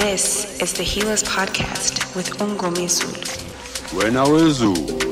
This is the Healers Podcast with Ungomisu. Wena wezulu